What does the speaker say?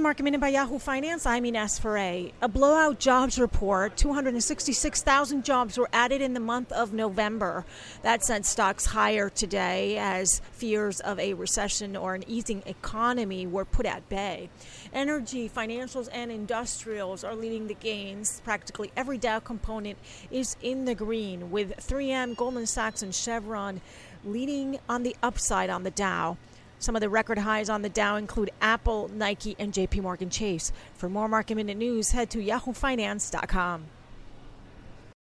is Minute by Yahoo Finance. I'm Ines Ferre. A blowout jobs report 266,000 jobs were added in the month of November. That sent stocks higher today as fears of a recession or an easing economy were put at bay. Energy, financials, and industrials are leading the gains. Practically every Dow component is in the green, with 3M, Goldman Sachs, and Chevron leading on the upside on the Dow. Some of the record highs on the Dow include Apple, Nike, and JP Morgan Chase. For more market minute news, head to yahoofinance.com.